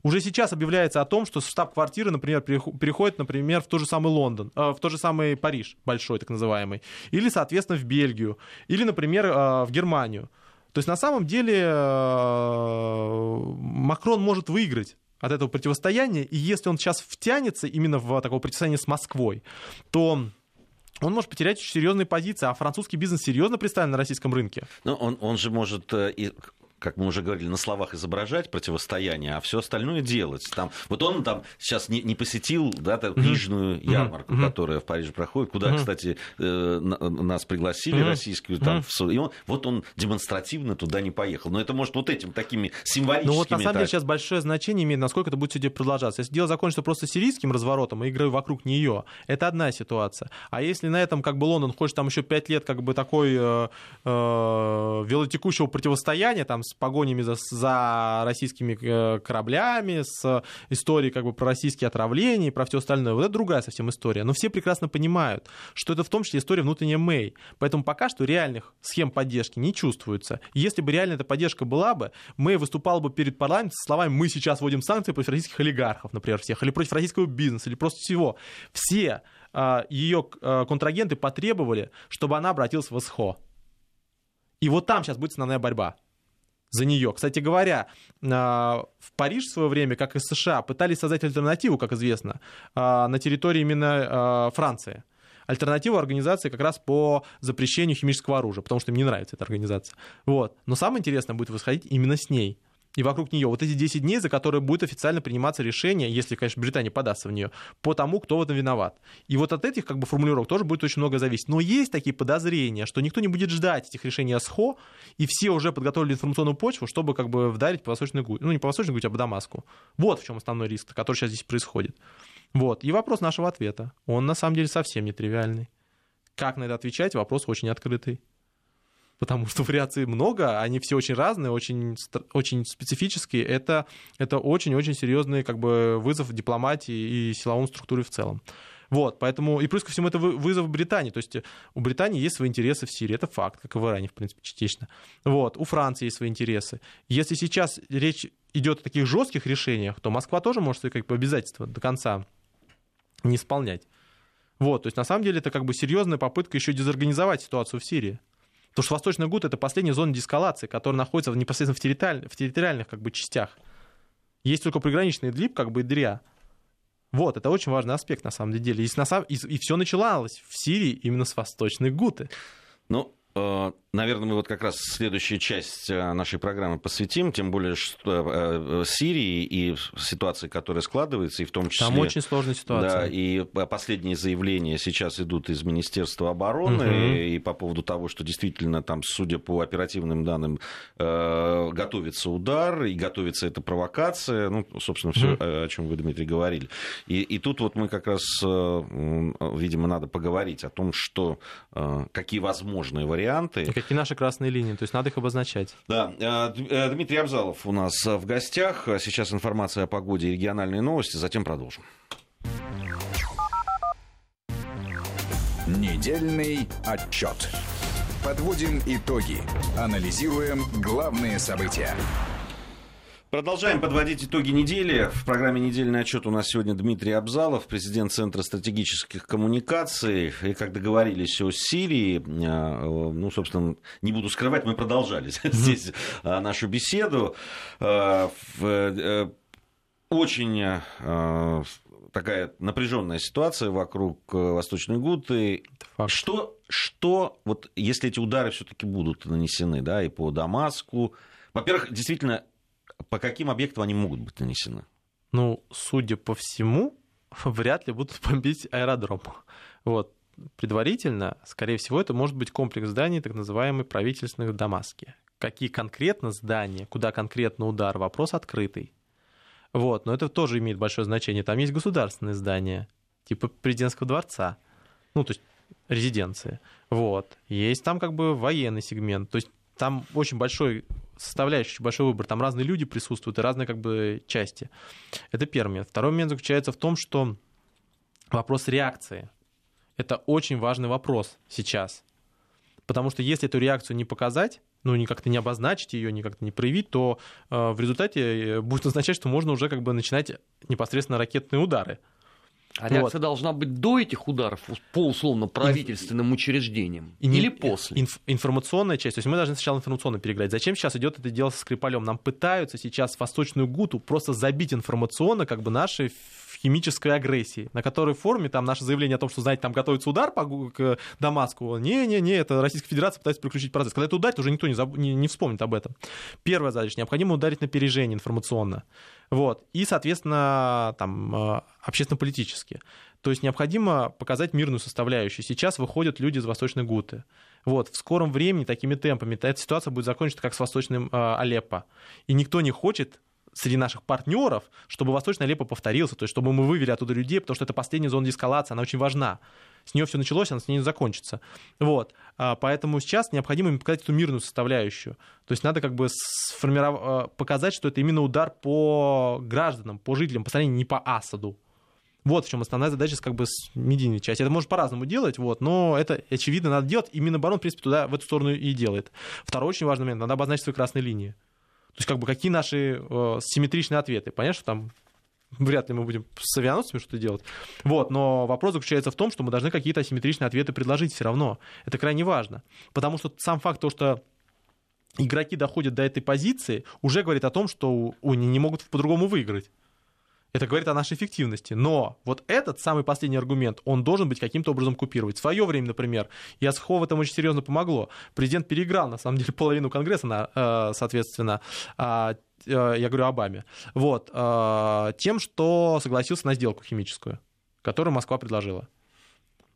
Уже сейчас объявляется о том, что штаб-квартира, например, переходит, например, в тот же самый Лондон, э, в тот же самый Париж, большой так называемый, или, соответственно, в Бельгию, или, например, э, в Германию. То есть на самом деле э, Макрон может выиграть от этого противостояния, и если он сейчас втянется именно в такое противостояние с Москвой, то он может потерять очень серьезные позиции, а французский бизнес серьезно представлен на российском рынке. Но он, он же может э, как мы уже говорили, на словах изображать противостояние, а все остальное делать. Там, вот он там сейчас не, не посетил да, там, книжную mm-hmm. ярмарку, mm-hmm. которая в Париже проходит, куда, mm-hmm. кстати, э, нас пригласили, mm-hmm. российскую, там, mm-hmm. и он, вот он демонстративно туда не поехал. Но это может вот этим такими символическими... Ну вот на самом деле сейчас большое значение имеет, насколько это будет все продолжаться. Если дело закончится просто сирийским разворотом и игрой вокруг нее, это одна ситуация. А если на этом как бы Лондон хочет там еще пять лет как бы такой э, э, велотекущего противостояния, там с погонями за, за российскими э, кораблями, с историей как бы про российские отравления и про все остальное. Вот это другая совсем история. Но все прекрасно понимают, что это в том числе история внутренняя Мэй. Поэтому пока что реальных схем поддержки не чувствуется. Если бы реально эта поддержка была бы, Мэй выступала бы перед парламентом со словами «мы сейчас вводим санкции против российских олигархов, например, всех, или против российского бизнеса, или просто всего». Все а, ее а, контрагенты потребовали, чтобы она обратилась в СХО. И вот там сейчас будет основная борьба за нее. Кстати говоря, а, в Париж в свое время, как и США, пытались создать альтернативу, как известно, а, на территории именно а, Франции. Альтернативу организации как раз по запрещению химического оружия, потому что им не нравится эта организация. Вот. Но самое интересное будет восходить именно с ней и вокруг нее. Вот эти 10 дней, за которые будет официально приниматься решение, если, конечно, Британия подастся в нее, по тому, кто в этом виноват. И вот от этих как бы формулировок тоже будет очень много зависеть. Но есть такие подозрения, что никто не будет ждать этих решений СХО, и все уже подготовили информационную почву, чтобы как бы вдарить по Восточной Гуте. Ну, не по Восточной Гуте, а по Дамаску. Вот в чем основной риск, который сейчас здесь происходит. Вот. И вопрос нашего ответа. Он на самом деле совсем не тривиальный. Как на это отвечать, вопрос очень открытый потому что вариаций много, они все очень разные, очень, очень специфические. Это, это очень-очень серьезный как бы, вызов дипломатии и силовой структуре в целом. Вот, поэтому, и плюс ко всему, это вызов Британии. То есть у Британии есть свои интересы в Сирии, это факт, как и в Иране, в принципе, частично. Вот, у Франции есть свои интересы. Если сейчас речь идет о таких жестких решениях, то Москва тоже может свои как бы, обязательства до конца не исполнять. Вот, то есть на самом деле это как бы серьезная попытка еще дезорганизовать ситуацию в Сирии. Потому что Восточный Гуд — это последняя зона дискалации, которая находится непосредственно в, территориаль... в территориальных как бы, частях. Есть только приграничный Идлиб, как бы Идрия. Вот, это очень важный аспект, на самом деле. И, и, и все начиналось в Сирии именно с Восточной Гуты. Ну, Э, наверное, мы вот как раз следующую часть э, нашей программы посвятим, тем более, что э, Сирии и ситуации, которая складывается, и в том числе... Там очень сложная ситуация. Да, и последние заявления сейчас идут из Министерства обороны, угу. и по поводу того, что действительно там, судя по оперативным данным, готовится удар, и готовится эта провокация, ну, собственно, все, угу. о чем вы, Дмитрий, говорили. И, и тут вот мы как раз, видимо, надо поговорить о том, что какие возможные варианты какие наши красные линии, то есть надо их обозначать. Да, э, э, Дмитрий Абзалов у нас в гостях. Сейчас информация о погоде и региональные новости, затем продолжим. Недельный отчет. Подводим итоги. Анализируем главные события. Продолжаем подводить итоги недели. В программе «Недельный отчет» у нас сегодня Дмитрий Абзалов, президент Центра стратегических коммуникаций. И как договорились о Сирии, э, ну, собственно, не буду скрывать, мы продолжали <laughs> здесь э, нашу беседу. Э, очень такая напряженная ситуация вокруг Восточной Гуты. Что, что, вот если эти удары все-таки будут нанесены, да, и по Дамаску, во-первых, действительно, по каким объектам они могут быть нанесены? Ну, судя по всему, <laughs> вряд ли будут бомбить аэродром. Вот. Предварительно, скорее всего, это может быть комплекс зданий, так называемый правительственных в Дамаске. Какие конкретно здания, куда конкретно удар, вопрос открытый. Вот, но это тоже имеет большое значение. Там есть государственные здания, типа президентского дворца, ну, то есть резиденции. Вот. Есть там как бы военный сегмент. То есть там очень большой составляющий, большой выбор. Там разные люди присутствуют и разные как бы части. Это первый момент. Второй момент заключается в том, что вопрос реакции. Это очень важный вопрос сейчас. Потому что если эту реакцию не показать, ну, ни как-то не обозначить ее, ни как-то не проявить, то э, в результате э, будет <laughs> означать, что можно уже как бы начинать непосредственно ракетные удары. А реакция вот. должна быть до этих ударов по условно правительственным учреждениям и или после? Инф, информационная часть. То есть мы должны сначала информационно переиграть. Зачем сейчас идет это дело со Скрипалем? Нам пытаются сейчас Восточную Гуту просто забить информационно как бы наши химической агрессии, на которой форуме там наше заявление о том, что, знаете, там готовится удар по к Дамаску, не-не-не, это Российская Федерация пытается переключить процесс. Когда это ударит, уже никто не, заб... не, не вспомнит об этом. Первая задача, необходимо ударить на опережение информационно. Вот. И, соответственно, там, э, общественно-политически. То есть необходимо показать мирную составляющую. Сейчас выходят люди из Восточной Гуты. Вот, в скором времени такими темпами эта ситуация будет закончена, как с Восточным э, Алеппо. И никто не хочет среди наших партнеров, чтобы Восточная Алеппо повторился, то есть чтобы мы вывели оттуда людей, потому что это последняя зона деэскалации, она очень важна. С нее все началось, она с ней не закончится. Вот. А, поэтому сейчас необходимо им показать эту мирную составляющую. То есть надо как бы сформиров... А, показать, что это именно удар по гражданам, по жителям, по стране, не по Асаду. Вот в чем основная задача как бы с медийной части. Это может по-разному делать, вот, но это, очевидно, надо делать. Именно барон, в принципе, туда, в эту сторону и делает. Второй очень важный момент. Надо обозначить свои красные линии. То есть, как бы, какие наши э, симметричные ответы? Понятно, что там вряд ли мы будем с авианосцами что-то делать. Вот, но вопрос заключается в том, что мы должны какие-то асимметричные ответы предложить все равно. Это крайне важно. Потому что сам факт того, что игроки доходят до этой позиции, уже говорит о том, что они не могут по-другому выиграть. Это говорит о нашей эффективности. Но вот этот самый последний аргумент, он должен быть каким-то образом купировать. В свое время, например, Ясхов этом очень серьезно помогло. Президент переиграл, на самом деле, <laughs> половину Конгресса, э, соответственно, а, э, я говорю Обаме, вот, э, тем, что согласился на сделку химическую, которую Москва предложила.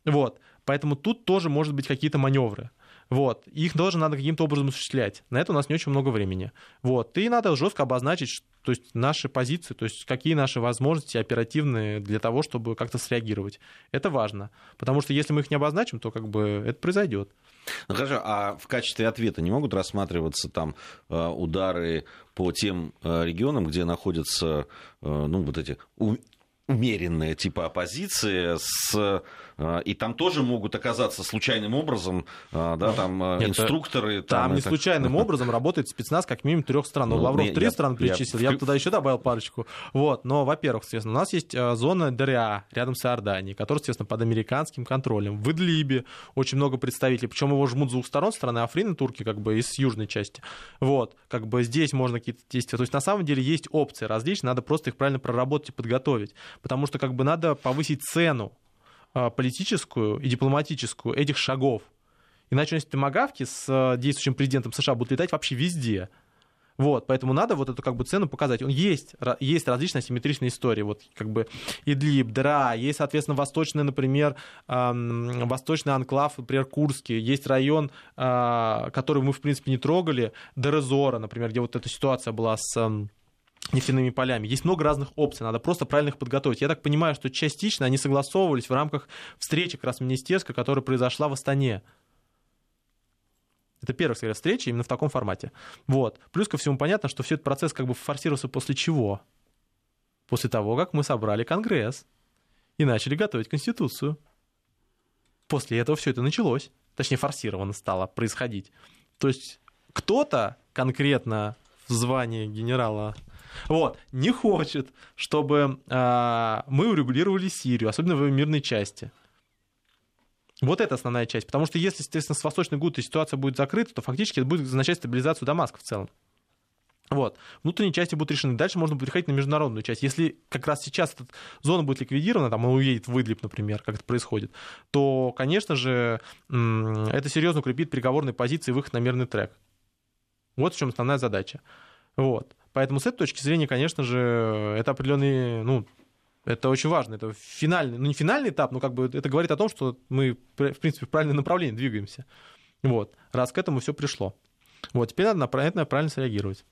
Вот. Поэтому тут тоже может быть какие-то маневры. Вот. Их тоже надо каким-то образом осуществлять. На это у нас не очень много времени. Вот. И надо жестко обозначить, то есть наши позиции, то есть какие наши возможности оперативные для того, чтобы как-то среагировать. Это важно. Потому что если мы их не обозначим, то как бы это произойдет. Ну хорошо, а в качестве ответа не могут рассматриваться там э, удары по тем э, регионам, где находятся э, ну, вот эти умеренная типа оппозиции с и там тоже могут оказаться случайным образом, э, да, там э, Нет, инструкторы. Там, там не это... случайным <laughs> образом работает спецназ как минимум трех стран. Ну, Лавров три страны перечислил, я, я бы туда еще добавил парочку. Вот, но, во-первых, соответственно, у нас есть зона ДРА рядом с Иорданией, которая, естественно, под американским контролем. В Идлибе очень много представителей, причем его жмут с двух сторон, страны Африны, турки, как бы, и с южной части. Вот, как бы здесь можно какие-то действия. То есть, на самом деле, есть опции различные, надо просто их правильно проработать и подготовить потому что как бы надо повысить цену а, политическую и дипломатическую этих шагов. Иначе если томагавки с а, действующим президентом США будут летать вообще везде. Вот, поэтому надо вот эту как бы цену показать. Он есть, есть различные асимметричные истории. Вот как бы Идлиб, Дра, есть, соответственно, восточный, например, эм, восточный анклав, например, Курский. Есть район, э, который мы, в принципе, не трогали, Дерезора, например, где вот эта ситуация была с... Э, нефтяными полями. Есть много разных опций, надо просто правильно их подготовить. Я так понимаю, что частично они согласовывались в рамках встречи как раз министерской, которая произошла в Астане. Это первая скорее, встреча именно в таком формате. Вот. Плюс ко всему понятно, что все этот процесс как бы форсировался после чего? После того, как мы собрали Конгресс и начали готовить Конституцию. После этого все это началось. Точнее, форсированно стало происходить. То есть кто-то конкретно в звании генерала Вот, не хочет, чтобы а, мы урегулировали Сирию, особенно в мирной части. Вот это основная часть. Потому что если, естественно, с Восточной Гутой ситуация будет закрыта, то фактически это будет означать стабилизацию Дамаска в целом. Вот. Внутренние части будут решены. Дальше можно будет переходить на международную часть. Если как раз сейчас эта зона будет ликвидирована, там он уедет в Идлиб, например, как это происходит, то, конечно же, это серьезно укрепит переговорные позиции выход на мирный трек. Вот в чем основная задача. Вот. Поэтому с этой точки зрения, конечно же, это определенный, ну, это очень важно. Это финальный, ну не финальный этап, но как бы это говорит о том, что мы, в принципе, в правильном направлении двигаемся. Вот. Раз к этому все пришло. Вот, теперь надо на это правильно среагировать.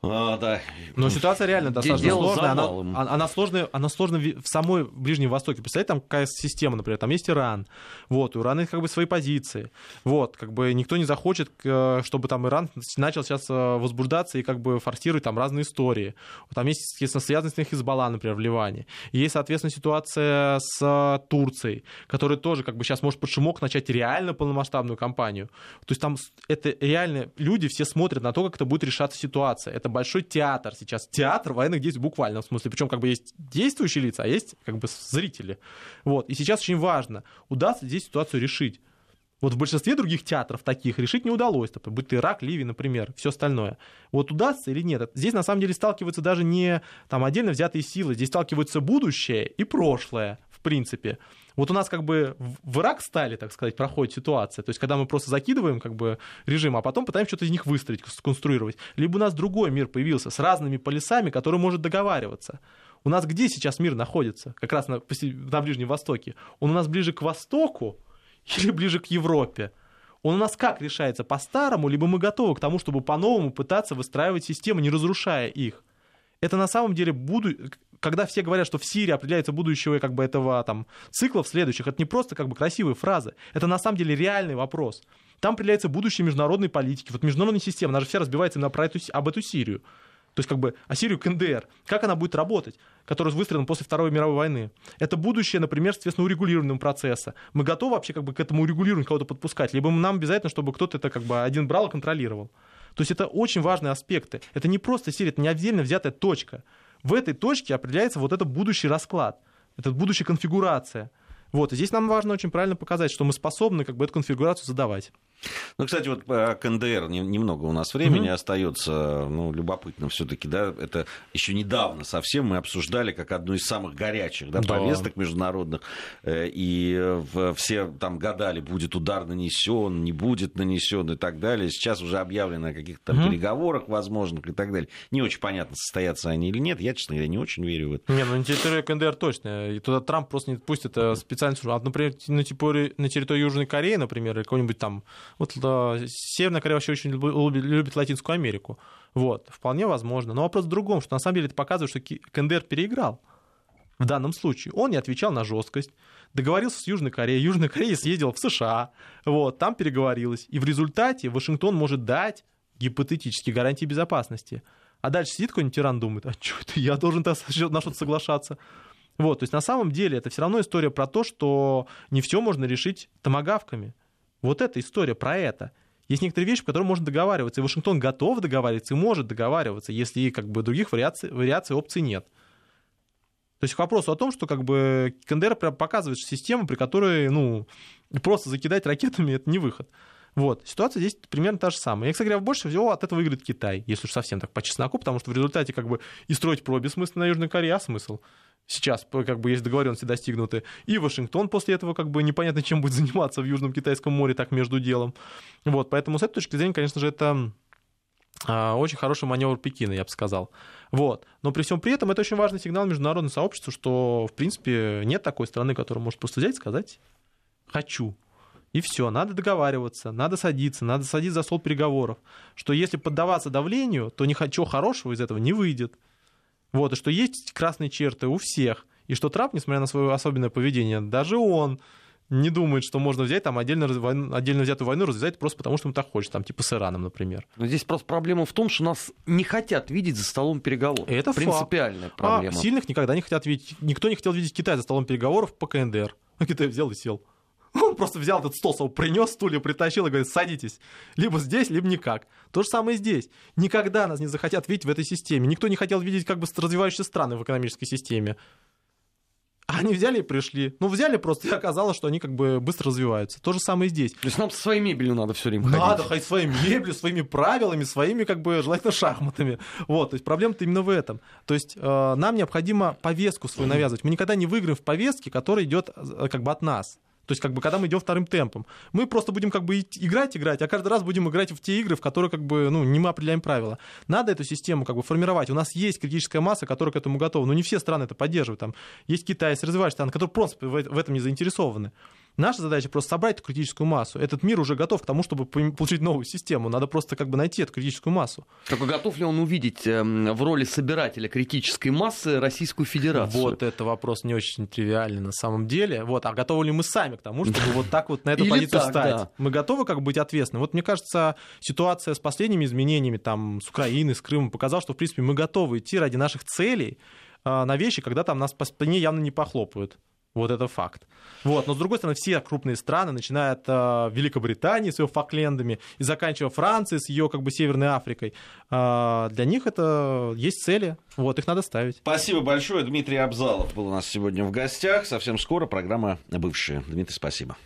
А, да. Но ситуация реально достаточно Дело сложная. Она, а, она, сложная. Она сложная в самой Ближнем Востоке. Представляете, там какая система, например, там есть Иран. Вот, у Ирана как бы свои позиции. Вот, как бы никто не захочет, чтобы там Иран начал сейчас э, возбуждаться и как бы форсировать там разные истории. Там есть, естественно, связанность с Хизбалла, например, в Ливане. Есть, соответственно, ситуация с Турцией, которая тоже как бы сейчас может под шумок начать реально полномасштабную кампанию. То есть там это реально люди все смотрят на то, как это будет решаться ситуация. Это это большой театр сейчас. Театр военных действий буквально, в смысле. Причем как бы есть действующие лица, а есть как бы зрители. Вот. И сейчас очень важно, удастся здесь ситуацию решить. Вот в большинстве других театров таких решить не удалось, например, будь то Ирак, Ливия, например, все остальное. Вот удастся или нет? Здесь на самом деле сталкиваются даже не там отдельно взятые силы, здесь сталкиваются будущее и прошлое, в принципе. Вот у нас как бы в Ирак стали, так сказать, проходит ситуация. То есть, когда мы просто закидываем как бы режим, а потом пытаемся что-то из них выстроить, сконструировать. Либо у нас другой мир появился с разными полисами, который может договариваться. У нас где сейчас мир находится? Как раз на, на Ближнем Востоке. Он у нас ближе к Востоку <laughs> или ближе к Европе? Он у нас как решается? По-старому, либо мы готовы к тому, чтобы по-новому пытаться выстраивать системы, не разрушая их? Это на самом деле буду когда все говорят, что в Сирии определяется будущего как бы этого там цикла в следующих, это не просто как бы красивые фразы, это на самом деле реальный вопрос. Там определяется будущее международной политики. Вот международная система, она же вся разбивается именно про эту, об эту Сирию. То есть как бы Ассирию КНДР. Как она будет работать, которая выстроена после Второй мировой войны? Это будущее, например, соответственно, урегулированного процесса. Мы готовы вообще как бы к этому урегулированию кого-то подпускать? Либо нам обязательно, чтобы кто-то это как бы один брал и контролировал? То есть это очень важные аспекты. Это не просто Сирия, это не отдельно взятая точка в этой точке определяется вот этот будущий расклад, эта будущая конфигурация. Вот, и здесь нам важно очень правильно показать, что мы способны как бы эту конфигурацию задавать. Ну, кстати, вот по КНДР немного у нас времени mm-hmm. остается. Ну, любопытно все-таки, да, это еще недавно совсем мы обсуждали как одну из самых горячих да, да. повесток международных. Э, и все там гадали, будет удар нанесен, не будет нанесен и так далее. Сейчас уже объявлено о каких-то mm-hmm. переговорах возможных и так далее. Не очень понятно, состоятся они или нет. Я, честно говоря, не очень верю в это. Не, ну на территории КНДР точно. И туда Трамп просто не пустит э, специально. А, например, на территории, на территории Южной Кореи, например, или какой-нибудь там вот да, Северная Корея вообще очень любит Латинскую Америку. Вот, вполне возможно. Но вопрос в другом, что на самом деле это показывает, что КНДР переиграл в данном случае. Он не отвечал на жесткость, договорился с Южной Кореей, Южная Корея съездила в США, вот, там переговорилась. И в результате Вашингтон может дать гипотетически гарантии безопасности. А дальше сидит какой-нибудь тиран, думает, а что это, я должен на что-то соглашаться. Вот, то есть на самом деле это все равно история про то, что не все можно решить томогавками. Вот эта история про это. Есть некоторые вещи, по которым можно договариваться, и Вашингтон готов договариваться и может договариваться, если как бы других вариаций, вариаций опций нет. То есть к вопросу о том, что как бы КНДР показывает систему, при которой ну, просто закидать ракетами это не выход. Вот. Ситуация здесь примерно та же самая. Я, кстати говоря, больше всего от этого выиграет Китай, если уж совсем так по чесноку, потому что в результате как бы и строить про бессмысленно на Южной Корее, а смысл? Сейчас как бы есть договоренности достигнуты, и Вашингтон после этого как бы непонятно чем будет <laughs> заниматься в Южном Китайском море так между делом. Вот, поэтому с этой точки зрения, конечно же, это а, очень хороший маневр Пекина, я бы сказал. Вот. Но при всем при этом это очень важный сигнал международному сообществу, что, в принципе, нет такой страны, которая может просто взять и сказать «хочу». И все, надо договариваться, надо садиться, надо садиться за стол переговоров. Что если поддаваться давлению, то ничего хорошего из этого не выйдет. Вот, и что есть красные черты у всех. И что Трамп, несмотря на свое особенное поведение, даже он не думает, что можно взять там отдельно, отдельно взятую войну развязать просто потому, что ему так хочется, там, типа с Ираном, например. Но здесь просто проблема в том, что нас не хотят видеть за столом переговоров. Это принципиальная факт. проблема. А сильных никогда не хотят видеть. Никто не хотел видеть Китай за столом переговоров по КНДР. А Китай взял и сел. <laughs> Он просто взял этот стол, свой принес, стулья притащил и говорит, садитесь. Либо здесь, либо никак. То же самое здесь. Никогда нас не захотят видеть в этой системе. Никто не хотел видеть как бы развивающиеся страны в экономической системе. Они взяли и пришли. Ну, взяли просто, и оказалось, что они как бы быстро развиваются. То же самое и здесь. То есть нам со своей мебелью надо все время ходить. Надо ходить своей мебелью, своими правилами, своими, как бы, желательно, шахматами. Вот, то есть проблема-то именно в этом. То есть э, нам необходимо повестку свою навязывать. Мы никогда не выиграем в повестке, которая идет э, как бы от нас. То есть, как бы, когда мы идем вторым темпом, мы просто будем как бы играть, играть, а каждый раз будем играть в те игры, в которые как бы, ну, не мы определяем правила. Надо эту систему как бы формировать. У нас есть критическая масса, которая к этому готова. Но не все страны это поддерживают. Там есть Китай, есть развивающиеся страны, которые просто в этом не заинтересованы. Наша задача просто собрать эту критическую массу. Этот мир уже готов к тому, чтобы получить новую систему. Надо просто как бы найти эту критическую массу. Только готов ли он увидеть эм, в роли собирателя критической массы Российскую Федерацию? Вот это вопрос не очень тривиальный на самом деле. Вот, а готовы ли мы сами к тому, чтобы вот так вот на эту позицию встать? Мы готовы как бы быть ответственны? Вот мне кажется, ситуация с последними изменениями там с Украины, с Крымом показала, что в принципе мы готовы идти ради наших целей а, на вещи, когда там нас по спине явно не похлопают. Вот это факт. Вот. Но, с другой стороны, все крупные страны, начиная от э, Великобритании с ее Факлендами и заканчивая Францией с ее как бы Северной Африкой, э, для них это есть цели. Вот, их надо ставить. Спасибо большое. Дмитрий Абзалов был у нас сегодня в гостях. Совсем скоро программа «Бывшие». Дмитрий, спасибо.